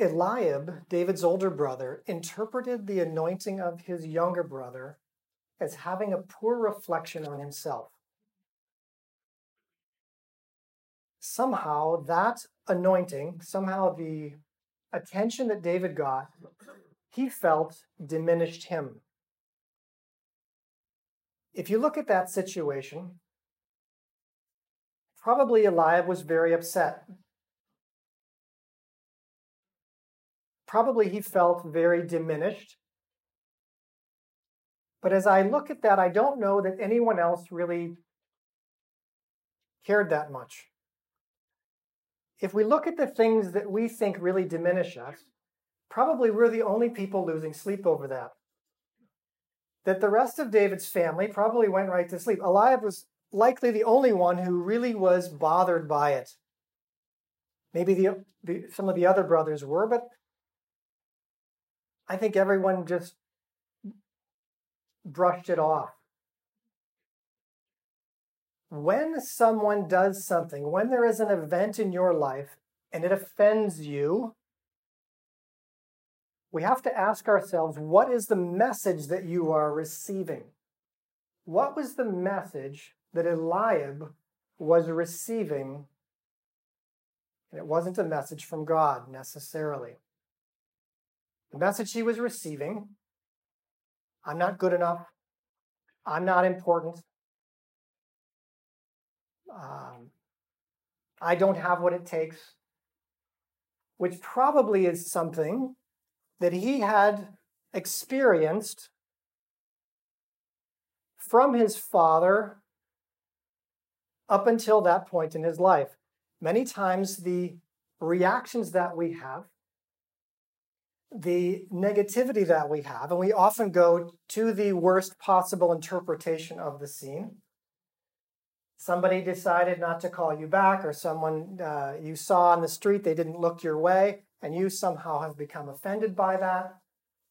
Eliab, David's older brother, interpreted the anointing of his younger brother as having a poor reflection on himself. Somehow, that anointing, somehow the attention that David got, he felt diminished him. If you look at that situation, probably Eliab was very upset. Probably he felt very diminished. But as I look at that, I don't know that anyone else really cared that much. If we look at the things that we think really diminish us, probably we're the only people losing sleep over that. That the rest of David's family probably went right to sleep. Eliab was likely the only one who really was bothered by it. Maybe the, the, some of the other brothers were, but I think everyone just brushed it off. When someone does something, when there is an event in your life and it offends you, we have to ask ourselves what is the message that you are receiving? What was the message that Eliab was receiving? And it wasn't a message from God necessarily. The message he was receiving I'm not good enough, I'm not important, um, I don't have what it takes, which probably is something that he had experienced from his father up until that point in his life. Many times, the reactions that we have, the negativity that we have, and we often go to the worst possible interpretation of the scene. Somebody decided not to call you back, or someone uh, you saw on the street, they didn't look your way and you somehow have become offended by that.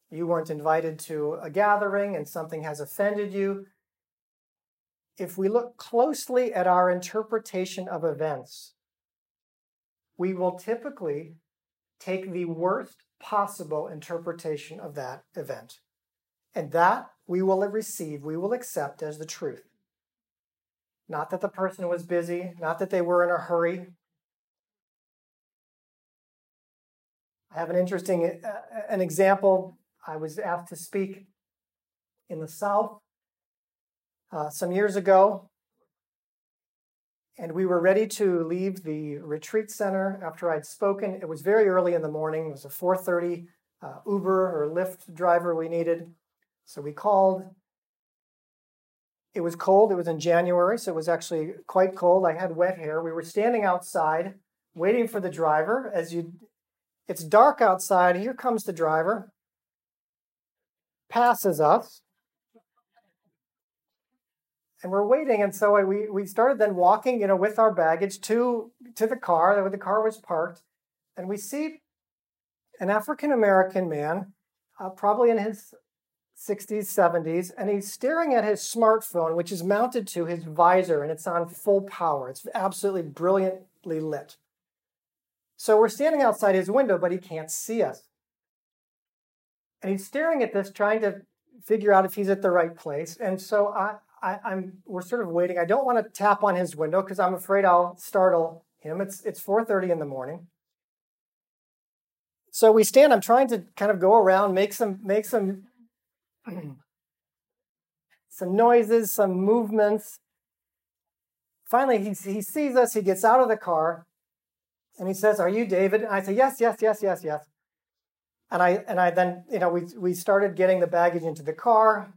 You weren't invited to a gathering and something has offended you. If we look closely at our interpretation of events, we will typically take the worst possible interpretation of that event. And that we will receive, we will accept as the truth. Not that the person was busy, not that they were in a hurry, I have an interesting uh, an example. I was asked to speak in the South uh, some years ago, and we were ready to leave the retreat center after I'd spoken. It was very early in the morning. It was a 4:30 uh, Uber or Lyft driver we needed, so we called. It was cold. It was in January, so it was actually quite cold. I had wet hair. We were standing outside waiting for the driver, as you it's dark outside. Here comes the driver, passes us, and we're waiting. And so we, we started then walking, you know, with our baggage to, to the car, where the car was parked. And we see an African American man, uh, probably in his 60s, 70s, and he's staring at his smartphone, which is mounted to his visor and it's on full power. It's absolutely brilliantly lit. So we're standing outside his window, but he can't see us. And he's staring at this, trying to figure out if he's at the right place. And so I, I, am we're sort of waiting. I don't want to tap on his window because I'm afraid I'll startle him. It's it's 4:30 in the morning. So we stand. I'm trying to kind of go around, make some make some some noises, some movements. Finally, he, he sees us. He gets out of the car and he says, Are you David? And I say, Yes, yes, yes, yes, yes. And I and I then, you know, we we started getting the baggage into the car.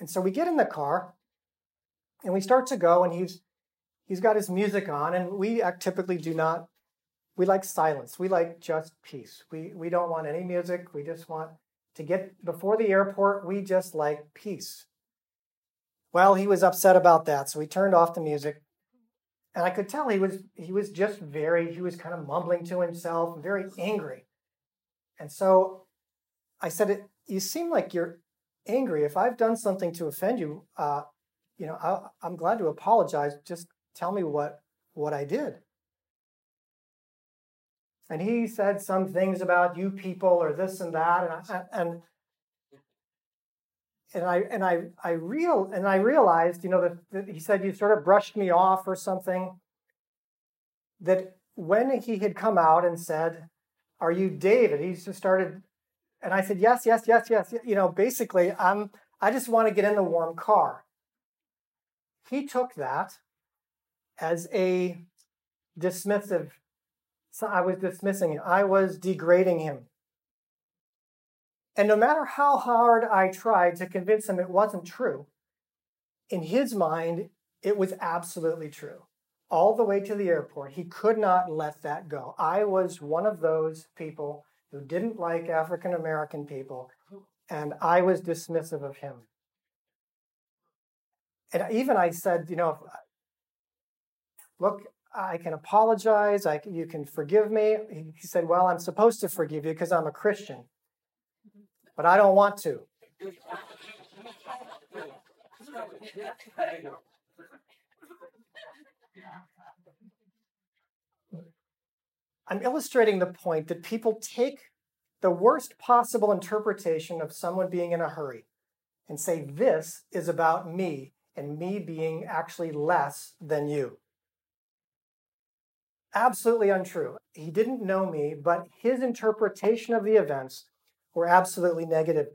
And so we get in the car and we start to go, and he's he's got his music on, and we typically do not we like silence. We like just peace. We we don't want any music. We just want to get before the airport, we just like peace. Well, he was upset about that, so we turned off the music and I could tell he was he was just very he was kind of mumbling to himself, very angry. And so I said, "You seem like you're angry. If I've done something to offend you, uh, you know, I, I'm glad to apologize. Just tell me what what I did." and he said some things about you people or this and that, and I, and and I and I I real and I realized, you know, that, that he said you sort of brushed me off or something. That when he had come out and said, "Are you David?" He just started, and I said, "Yes, yes, yes, yes." You know, basically, I'm. I just want to get in the warm car. He took that as a dismissive. So I was dismissing him. I was degrading him. And no matter how hard I tried to convince him it wasn't true, in his mind, it was absolutely true. All the way to the airport, he could not let that go. I was one of those people who didn't like African American people, and I was dismissive of him. And even I said, you know, look, I can apologize. I, you can forgive me. He said, well, I'm supposed to forgive you because I'm a Christian but I don't want to. I'm illustrating the point that people take the worst possible interpretation of someone being in a hurry and say, This is about me and me being actually less than you. Absolutely untrue. He didn't know me, but his interpretation of the events were absolutely negative.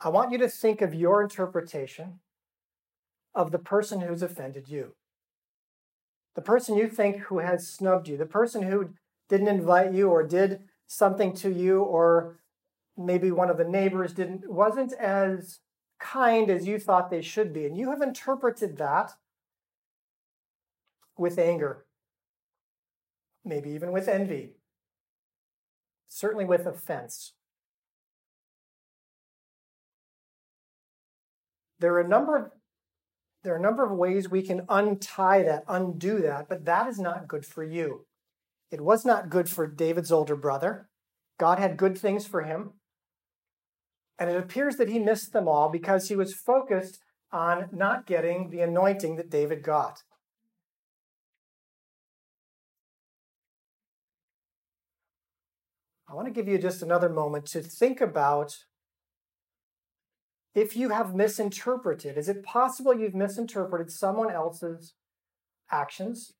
I want you to think of your interpretation of the person who's offended you. The person you think who has snubbed you, the person who didn't invite you or did something to you or maybe one of the neighbors didn't wasn't as kind as you thought they should be and you have interpreted that with anger maybe even with envy certainly with offense. There are a number of there are a number of ways we can untie that, undo that, but that is not good for you. It was not good for David's older brother. God had good things for him. And it appears that he missed them all because he was focused on not getting the anointing that David got. I want to give you just another moment to think about if you have misinterpreted. Is it possible you've misinterpreted someone else's actions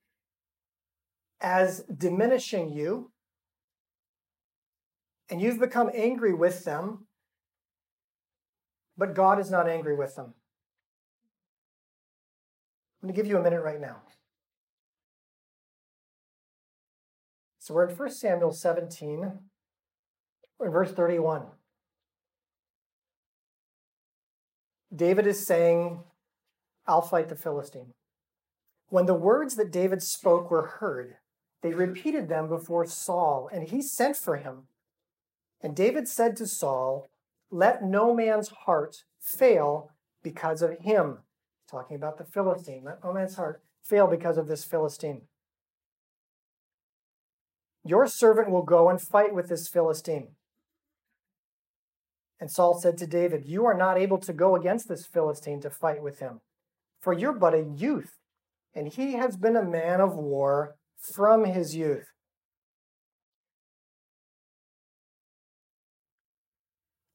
as diminishing you? And you've become angry with them, but God is not angry with them. I'm going to give you a minute right now. So we're in 1 Samuel 17 in verse 31. David is saying, I'll fight the Philistine. When the words that David spoke were heard, they repeated them before Saul, and he sent for him. And David said to Saul, Let no man's heart fail because of him. Talking about the Philistine. Let no man's heart fail because of this Philistine. Your servant will go and fight with this Philistine. And Saul said to David, You are not able to go against this Philistine to fight with him, for you're but a youth, and he has been a man of war from his youth.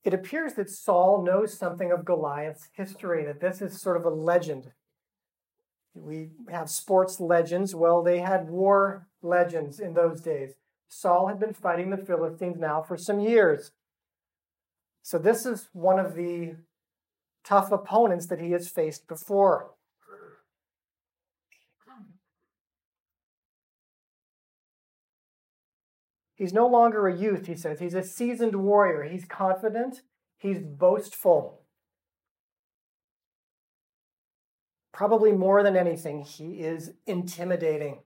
It appears that Saul knows something of Goliath's history, that this is sort of a legend. We have sports legends. Well, they had war legends in those days. Saul had been fighting the Philistines now for some years. So this is one of the tough opponents that he has faced before. He's no longer a youth, he says. He's a seasoned warrior. He's confident. He's boastful. Probably more than anything, he is intimidating.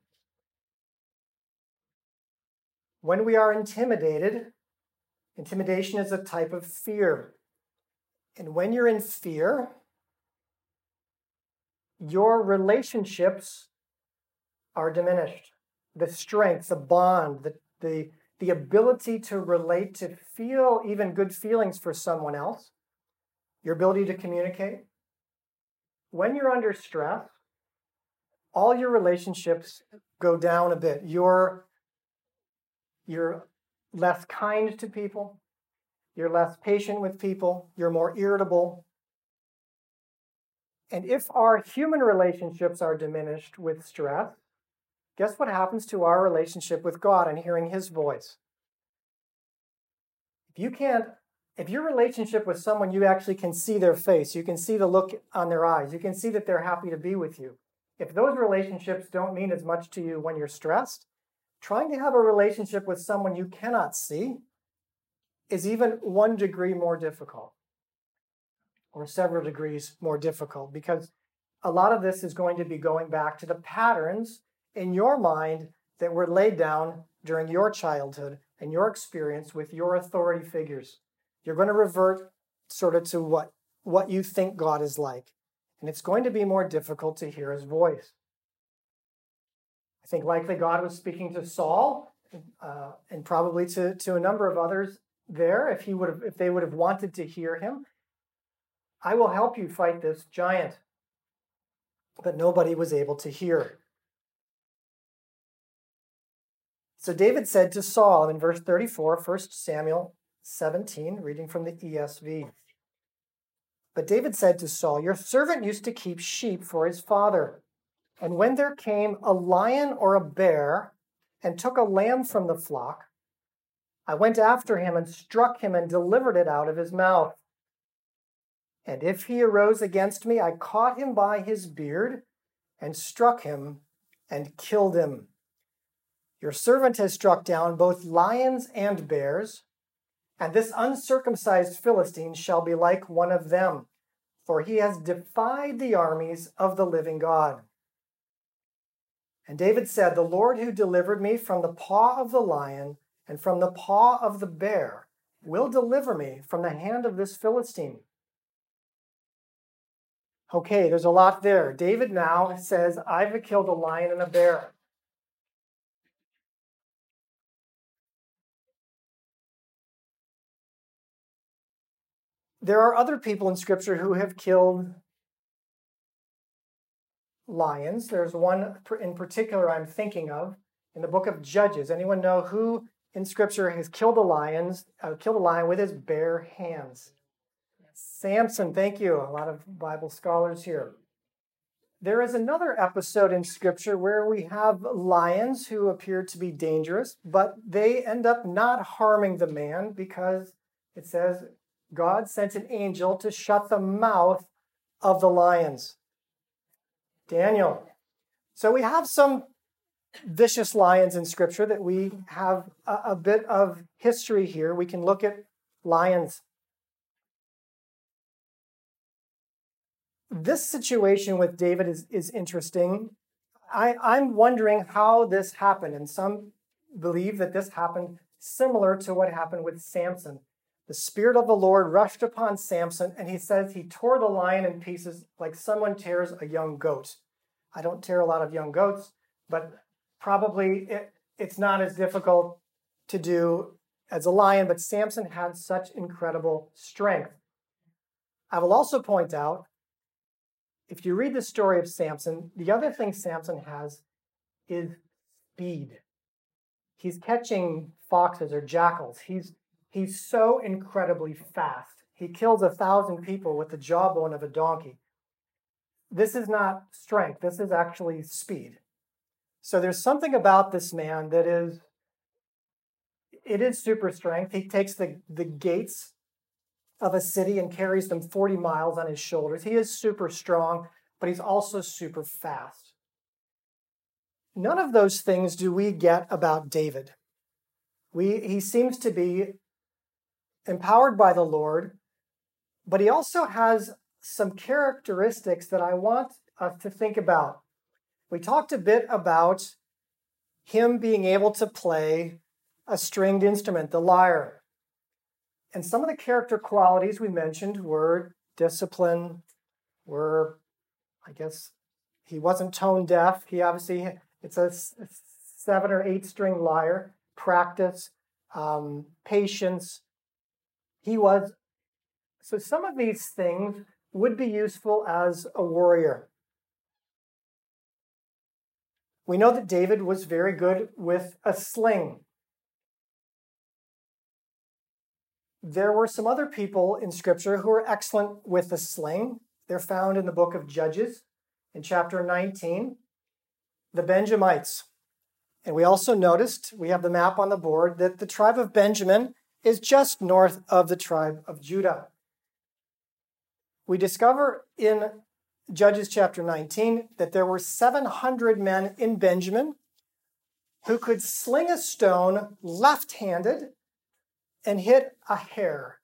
When we are intimidated, Intimidation is a type of fear. And when you're in fear, your relationships are diminished. The strength, the bond, the, the, the ability to relate, to feel even good feelings for someone else, your ability to communicate. When you're under stress, all your relationships go down a bit. You're, you're less kind to people, you're less patient with people, you're more irritable. And if our human relationships are diminished with stress, guess what happens to our relationship with God and hearing His voice? If you can't, if your relationship with someone, you actually can see their face, you can see the look on their eyes, you can see that they're happy to be with you. If those relationships don't mean as much to you when you're stressed, trying to have a relationship with someone you cannot see is even one degree more difficult or several degrees more difficult because a lot of this is going to be going back to the patterns in your mind that were laid down during your childhood and your experience with your authority figures. You're going to revert sort of to what, what you think God is like. And it's going to be more difficult to hear his voice. I think likely God was speaking to Saul uh, and probably to, to a number of others there if he would have if they would have wanted to hear him. I will help you fight this giant. But nobody was able to hear. So David said to Saul in verse 34, 1 Samuel 17, reading from the ESV. But David said to Saul, Your servant used to keep sheep for his father. And when there came a lion or a bear and took a lamb from the flock, I went after him and struck him and delivered it out of his mouth. And if he arose against me, I caught him by his beard and struck him and killed him. Your servant has struck down both lions and bears, and this uncircumcised Philistine shall be like one of them, for he has defied the armies of the living God. And David said, The Lord who delivered me from the paw of the lion and from the paw of the bear will deliver me from the hand of this Philistine. Okay, there's a lot there. David now says, I've killed a lion and a bear. There are other people in Scripture who have killed lions. There's one in particular I'm thinking of in the book of Judges. Anyone know who in Scripture has killed a lion, uh, killed a lion with his bare hands? Samson, thank you. A lot of Bible scholars here. There is another episode in Scripture where we have lions who appear to be dangerous, but they end up not harming the man because it says God sent an angel to shut the mouth of the lions. Daniel. So we have some vicious lions in Scripture that we have a, a bit of history here. We can look at lions this situation with David is, is interesting. I, I'm wondering how this happened, and some believe that this happened similar to what happened with Samson. The Spirit of the Lord rushed upon Samson, and he says he tore the lion in pieces like someone tears a young goat. I don't tear a lot of young goats, but probably it, it's not as difficult to do as a lion, but Samson had such incredible strength. I will also point out if you read the story of Samson, the other thing Samson has is speed. He's catching foxes or jackals. He's he's so incredibly fast. He kills a thousand people with the jawbone of a donkey. This is not strength, this is actually speed. So there's something about this man that is it is super strength. He takes the, the gates of a city and carries them 40 miles on his shoulders. He is super strong, but he's also super fast. None of those things do we get about David. We, he seems to be empowered by the Lord, but he also has some characteristics that I want us to think about. We talked a bit about him being able to play a stringed instrument, the lyre. And some of the character qualities we mentioned were discipline, were, I guess, he wasn't tone deaf. He obviously, it's a seven or eight string lyre, practice, um, patience. He was, so some of these things would be useful as a warrior. We know that David was very good with a sling. There were some other people in Scripture who were excellent with the sling. They're found in the book of Judges in chapter 19, the Benjamites. And we also noticed, we have the map on the board, that the tribe of Benjamin is just north of the tribe of Judah. We discover in Judges chapter 19 that there were 700 men in Benjamin who could sling a stone left handed and hit a hare.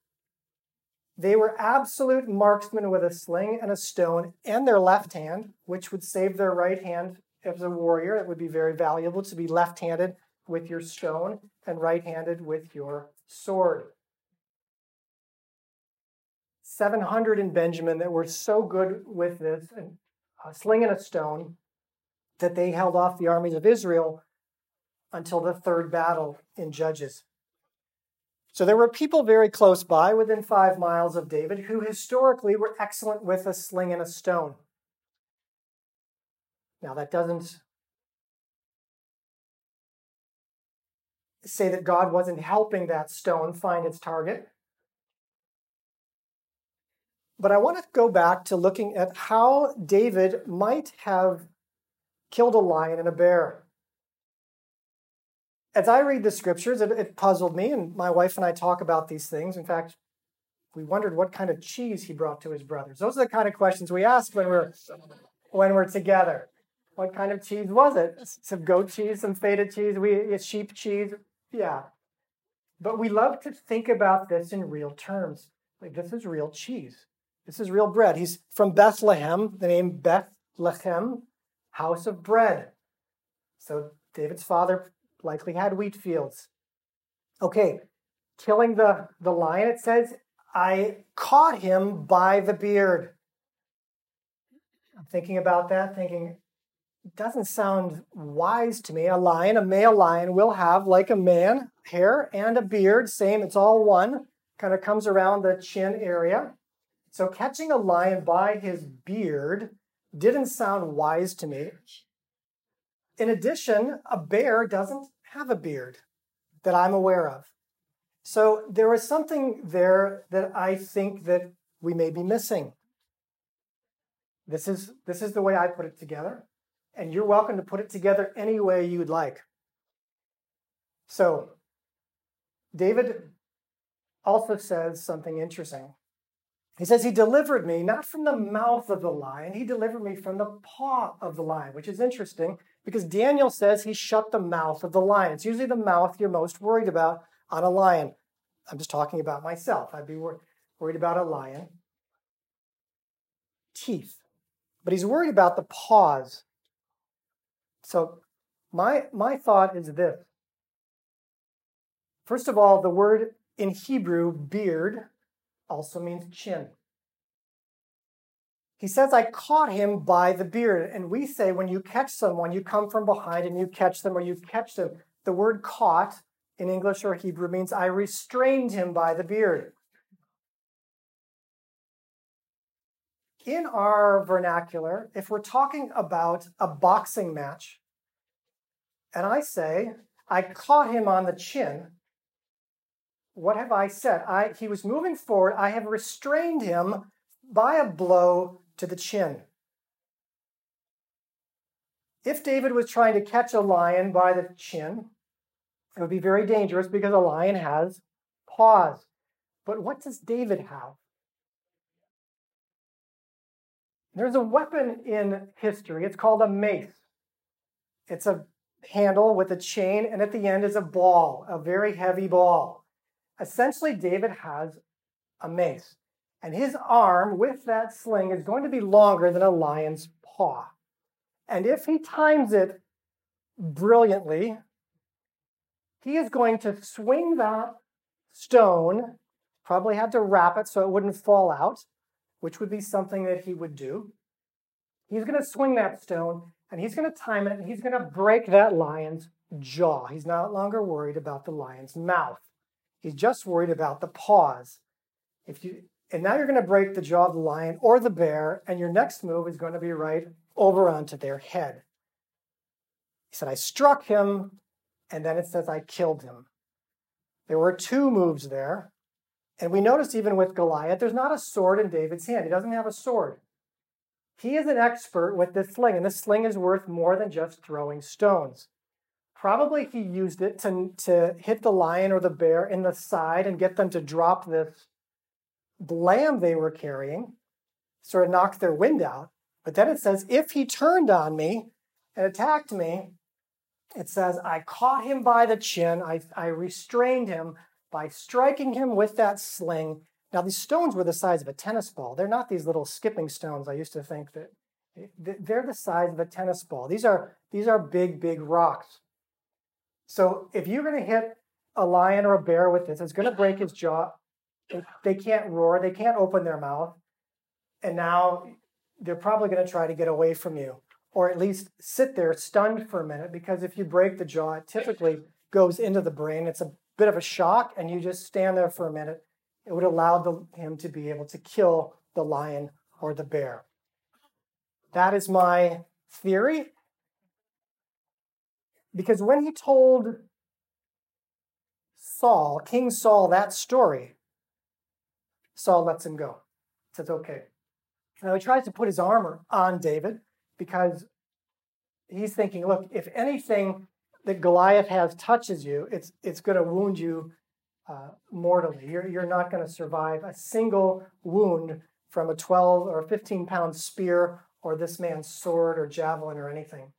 They were absolute marksmen with a sling and a stone and their left hand, which would save their right hand as a warrior. It would be very valuable to be left handed with your stone and right handed with your sword. 700 in Benjamin that were so good with this, and uh, a sling and a stone, that they held off the armies of Israel until the third battle in Judges. So there were people very close by, within five miles of David, who historically were excellent with a sling and a stone. Now, that doesn't say that God wasn't helping that stone find its target. But I want to go back to looking at how David might have killed a lion and a bear as I read the scriptures, it, it, puzzled me, and my wife and I talk about these things. In fact, we wondered what kind of cheese he brought to his brothers. Those are the kind of questions we ask when we're when we're together. What kind of cheese was it? Some goat cheese, some feta cheese, we sheep cheese, yeah. But we love to think about this in real terms. Like this is real cheese. This is real bread. He's from Bethlehem, the name Bethlehem, house of bread. So David's father likely had wheat fields. Okay, killing the, the lion, it says, I caught him by the beard. I'm thinking about that, thinking, doesn't sound wise to me. A lion, a male lion, will have, like a man, hair and a beard, same, it's all one, kind of comes around the chin area. So catching a lion by his beard didn't sound wise to me. In addition, a bear doesn't have a beard that I'm aware of. So there is something there that I think that we may be missing. This is, this is the way I put it together, and you're welcome to put it together any way you'd like. So, David also says something interesting. He says, He delivered me not from the mouth of the lion, He delivered me from the paw of the lion, which is interesting because Daniel says he shut the mouth of the lion. It's usually the mouth you're most worried about on a lion. I'm just talking about myself. I'd be wor- worried about a lion. Teeth. But he's worried about the paws. So my, my thought is this. First of all, the word in Hebrew, beard, also means chin. He says, I caught him by the beard. And we say, when you catch someone, you come from behind and you catch them or you catch them. The word caught in English or Hebrew means I restrained him by the beard. In our vernacular, if we're talking about a boxing match, and I say, I caught him on the chin, what have I said? I, he was moving forward. I have restrained him by a blow to the chin. If David was trying to catch a lion by the chin, it would be very dangerous because a lion has paws. But what does David have? There's a weapon in history. It's called a mace. It's a handle with a chain, and at the end is a ball, a very heavy ball. Essentially, David has a mace. And his arm with that sling is going to be longer than a lion's paw. And if he times it brilliantly, he is going to swing that stone, probably had to wrap it so it wouldn't fall out, which would be something that he would do. He's going to swing that stone and he's going to time it and he's going to break that lion's jaw. He's no longer worried about the lion's mouth. He's just worried about the paws. If you and now you're going to break the jaw of the lion or the bear, and your next move is going to be right over onto their head. He said, I struck him, and then it says, I killed him. There were two moves there. And we notice even with Goliath, there's not a sword in David's hand. He doesn't have a sword. He is an expert with this sling, and this sling is worth more than just throwing stones. Probably he used it to, to hit the lion or the bear in the side and get them to drop this lamb they were carrying, sort of knock their wind out. But then it says, if he turned on me and attacked me, it says, I caught him by the chin, I, I restrained him by striking him with that sling. Now, these stones were the size of a tennis ball. They're not these little skipping stones. I used to think that eh, they're the size of a tennis ball. These are, these are big, big rocks. So if you're going to hit a lion or a bear with this, it's going to break his jaw. They can't roar, they can't open their mouth. And now they're probably going to try to get away from you or at least sit there stunned for a minute because if you break the jaw, it typically goes into the brain. It's a bit of a shock, and you just stand there for a minute. It would allow the, him to be able to kill the lion or the bear. That is my theory. Because when he told Saul, King Saul, that story, Saul lets him go. Says, okay. Now he tries to put his armor on David because he's thinking, look, if anything that Goliath has touches you, it's it's going to wound you uh, mortally. You're you're not going to survive a single wound from a 12 or 15 pound spear or this man's sword or javelin or anything.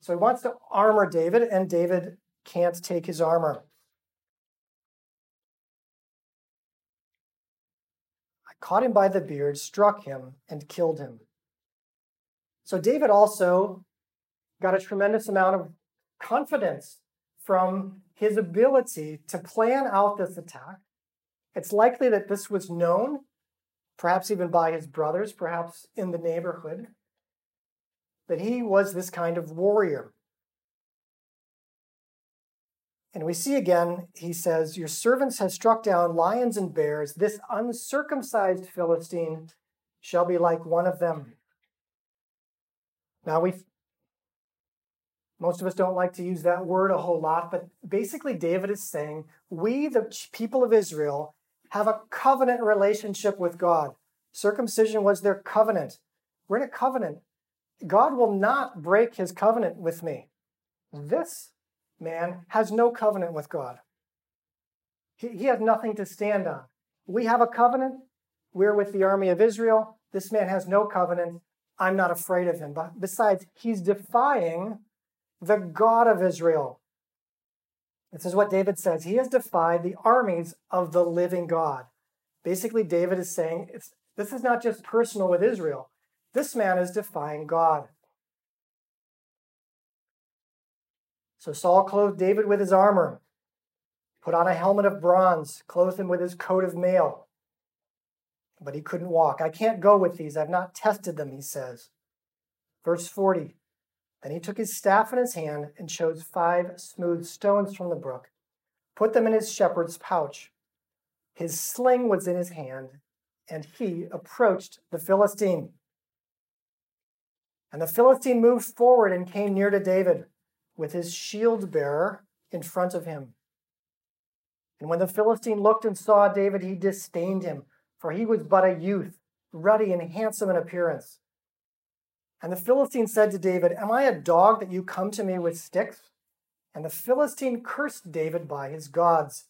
So he wants to armor David, and David can't take his armor. I caught him by the beard, struck him, and killed him. So David also got a tremendous amount of confidence from his ability to plan out this attack. It's likely that this was known, perhaps even by his brothers, perhaps in the neighborhood, that he was this kind of warrior. And we see again, he says, Your servants have struck down lions and bears. This uncircumcised Philistine shall be like one of them. Now, we most of us don't like to use that word a whole lot, but basically, David is saying, We, the people of Israel, have a covenant relationship with God. Circumcision was their covenant. We're in a covenant. God will not break his covenant with me. This man has no covenant with God. He, he has nothing to stand on. We have a covenant. We're with the army of Israel. This man has no covenant. I'm not afraid of him. But besides, he's defying the God of Israel. This is what David says. He has defied the armies of the living God. Basically, David is saying this is not just personal with Israel. This man is defying God. So Saul clothed David with his armor, put on a helmet of bronze, clothed him with his coat of mail but he couldn't walk. I can't go with these. I've not tested them, he says. Verse 40 Then he took his staff in his hand and chose five smooth stones from the brook, put them in his shepherd's pouch. His sling was in his hand, and he approached the Philistine. And the Philistine moved forward and came near to David with his shield bearer in front of him. And when the Philistine looked and saw David, he disdained him for he was but a youth, ruddy and handsome in appearance. And the Philistine said to David, Am I a dog that you come to me with sticks? And the Philistine cursed David by his gods.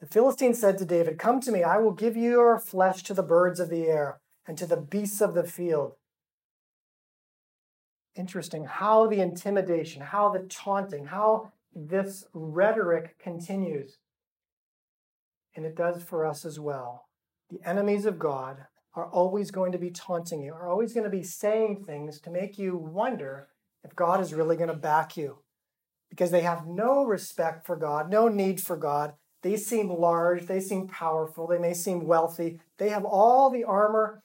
The Philistine said to David, Come to me, I will give your flesh to the birds of the air and to the beasts of the field. Interesting how the intimidation, how the taunting, how this rhetoric continues. And it does for us as well. The enemies of God are always going to be taunting you, are always going to be saying things to make you wonder if God is really going to back you. Because they have no respect for God, no need for God. They seem large, they seem powerful, they may seem wealthy, they have all the armor.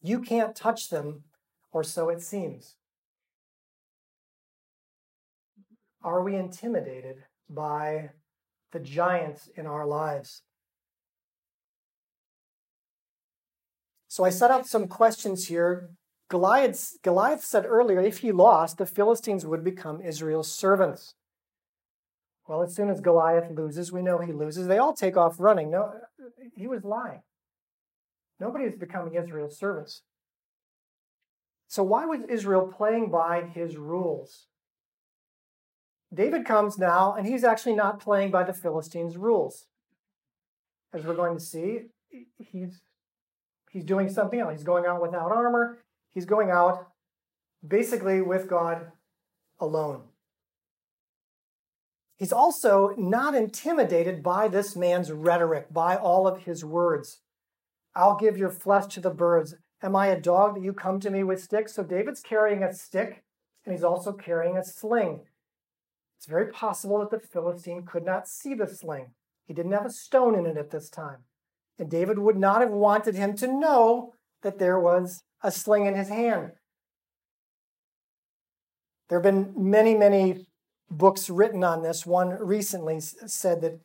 You can't touch them, or so it seems. Are we intimidated by the giants in our lives. So I set out some questions here Goliath, Goliath said earlier if he lost, the Philistines would become Israel's servants. Well, as soon as Goliath loses, we know he loses. They all take off running. No, he was lying. Nobody is becoming Israel's servants. So, why was Israel playing by his rules? David comes now, and he's actually not playing by the Philistines' rules. As we're going to see, he's, he's doing something else. He's going out without armor, he's going out basically with God alone. He's also not intimidated by this man's rhetoric, by all of his words. I'll give your flesh to the birds. Am I a dog that you come to me with sticks? So David's carrying a stick and he's also carrying a sling. It's very possible that the Philistine could not see the sling. He didn't have a stone in it at this time. And David would not have wanted him to know that there was a sling in his hand. There have been many, many books written on this. One recently said that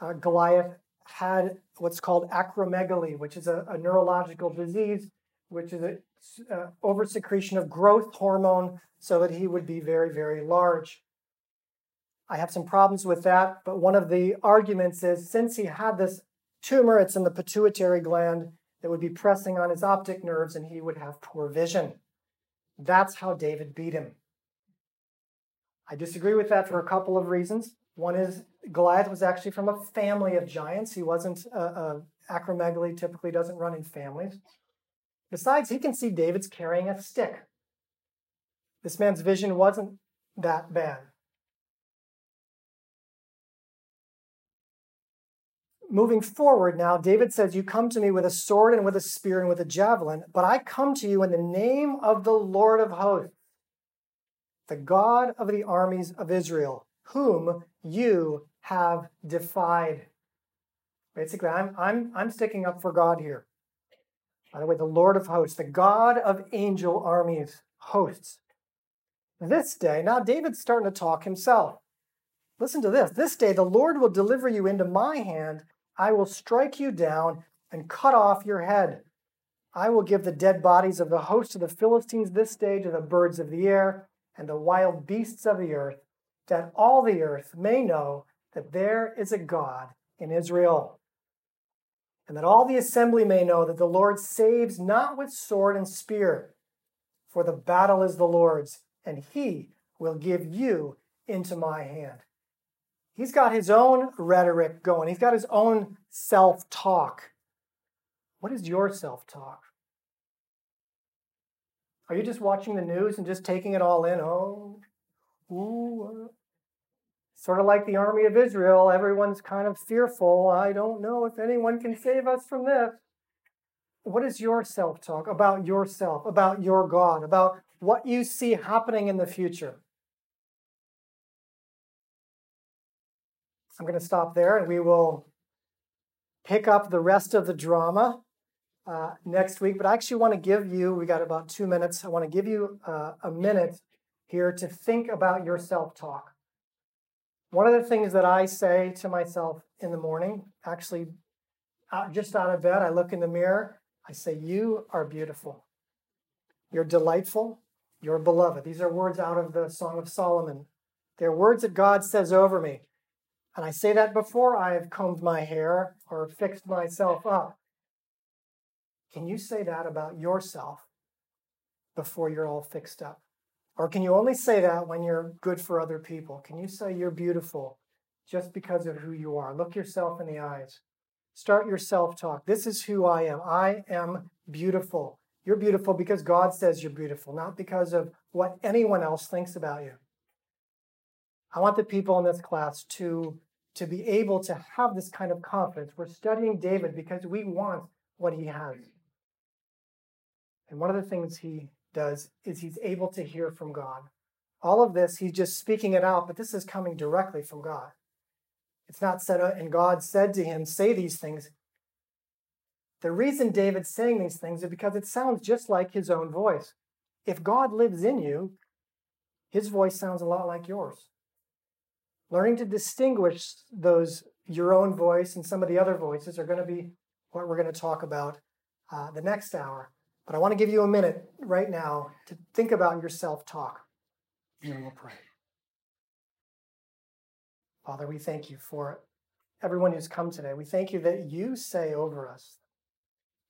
uh, Goliath had what's called acromegaly, which is a, a neurological disease, which is an uh, oversecretion of growth hormone so that he would be very, very large. I have some problems with that, but one of the arguments is since he had this tumor, it's in the pituitary gland that would be pressing on his optic nerves and he would have poor vision. That's how David beat him. I disagree with that for a couple of reasons. One is Goliath was actually from a family of giants. He wasn't, uh, uh, acromegaly typically doesn't run in families. Besides, he can see David's carrying a stick. This man's vision wasn't that bad. Moving forward now, David says, You come to me with a sword and with a spear and with a javelin, but I come to you in the name of the Lord of hosts the God of the armies of Israel, whom you have defied. Basically, I'm, I'm, I'm sticking up for God here. By the way, the Lord of hosts, the God of angel armies, hosts. This day, now David's starting to talk himself. Listen to this. This day, the Lord will deliver you into my hand. I will strike you down and cut off your head. I will give the dead bodies of the host of the Philistines this day to the birds of the air and the wild beasts of the earth, that all the earth may know that there is a God in Israel. And that all the assembly may know that the Lord saves not with sword and spear, for the battle is the Lord's, and he will give you into my hand. He's got his own rhetoric going, he's got his own self talk. What is your self talk? Are you just watching the news and just taking it all in? Oh, ooh, uh, sort of like the army of Israel. Everyone's kind of fearful. I don't know if anyone can save us from this. What is your self talk about yourself, about your God, about what you see happening in the future? I'm going to stop there and we will pick up the rest of the drama uh, next week, but I actually want to give you, we got about two minutes, I want to give you uh, a minute here to think about your self talk. One of the things that I say to myself in the morning, actually, out, just out of bed, I look in the mirror, I say, You are beautiful. You're delightful. You're beloved. These are words out of the Song of Solomon. They're words that God says over me. And I say that before I have combed my hair or fixed myself up. Can you say that about yourself before you're all fixed up? Or can you only say that when you're good for other people? Can you say you're beautiful just because of who you are? Look yourself in the eyes. Start your self talk. This is who I am. I am beautiful. You're beautiful because God says you're beautiful, not because of what anyone else thinks about you. I want the people in this class to, to be able to have this kind of confidence. We're studying David because we want what he has. And one of the things he does is he's able to hear from God. All of this, he's just speaking it out, but this is coming directly from God. It's not said, uh, and God said to him, Say these things. The reason David's saying these things is because it sounds just like his own voice. If God lives in you, his voice sounds a lot like yours. Learning to distinguish those, your own voice and some of the other voices, are going to be what we're going to talk about uh, the next hour. But I want to give you a minute right now to think about your self talk, and we'll pray. Father, we thank you for everyone who's come today. We thank you that you say over us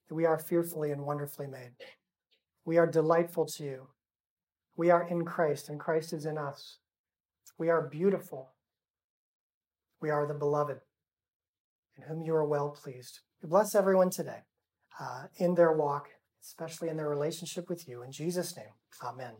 that we are fearfully and wonderfully made. We are delightful to you. We are in Christ, and Christ is in us. We are beautiful. We are the beloved, in whom you are well pleased. We bless everyone today uh, in their walk especially in their relationship with you. In Jesus' name, amen.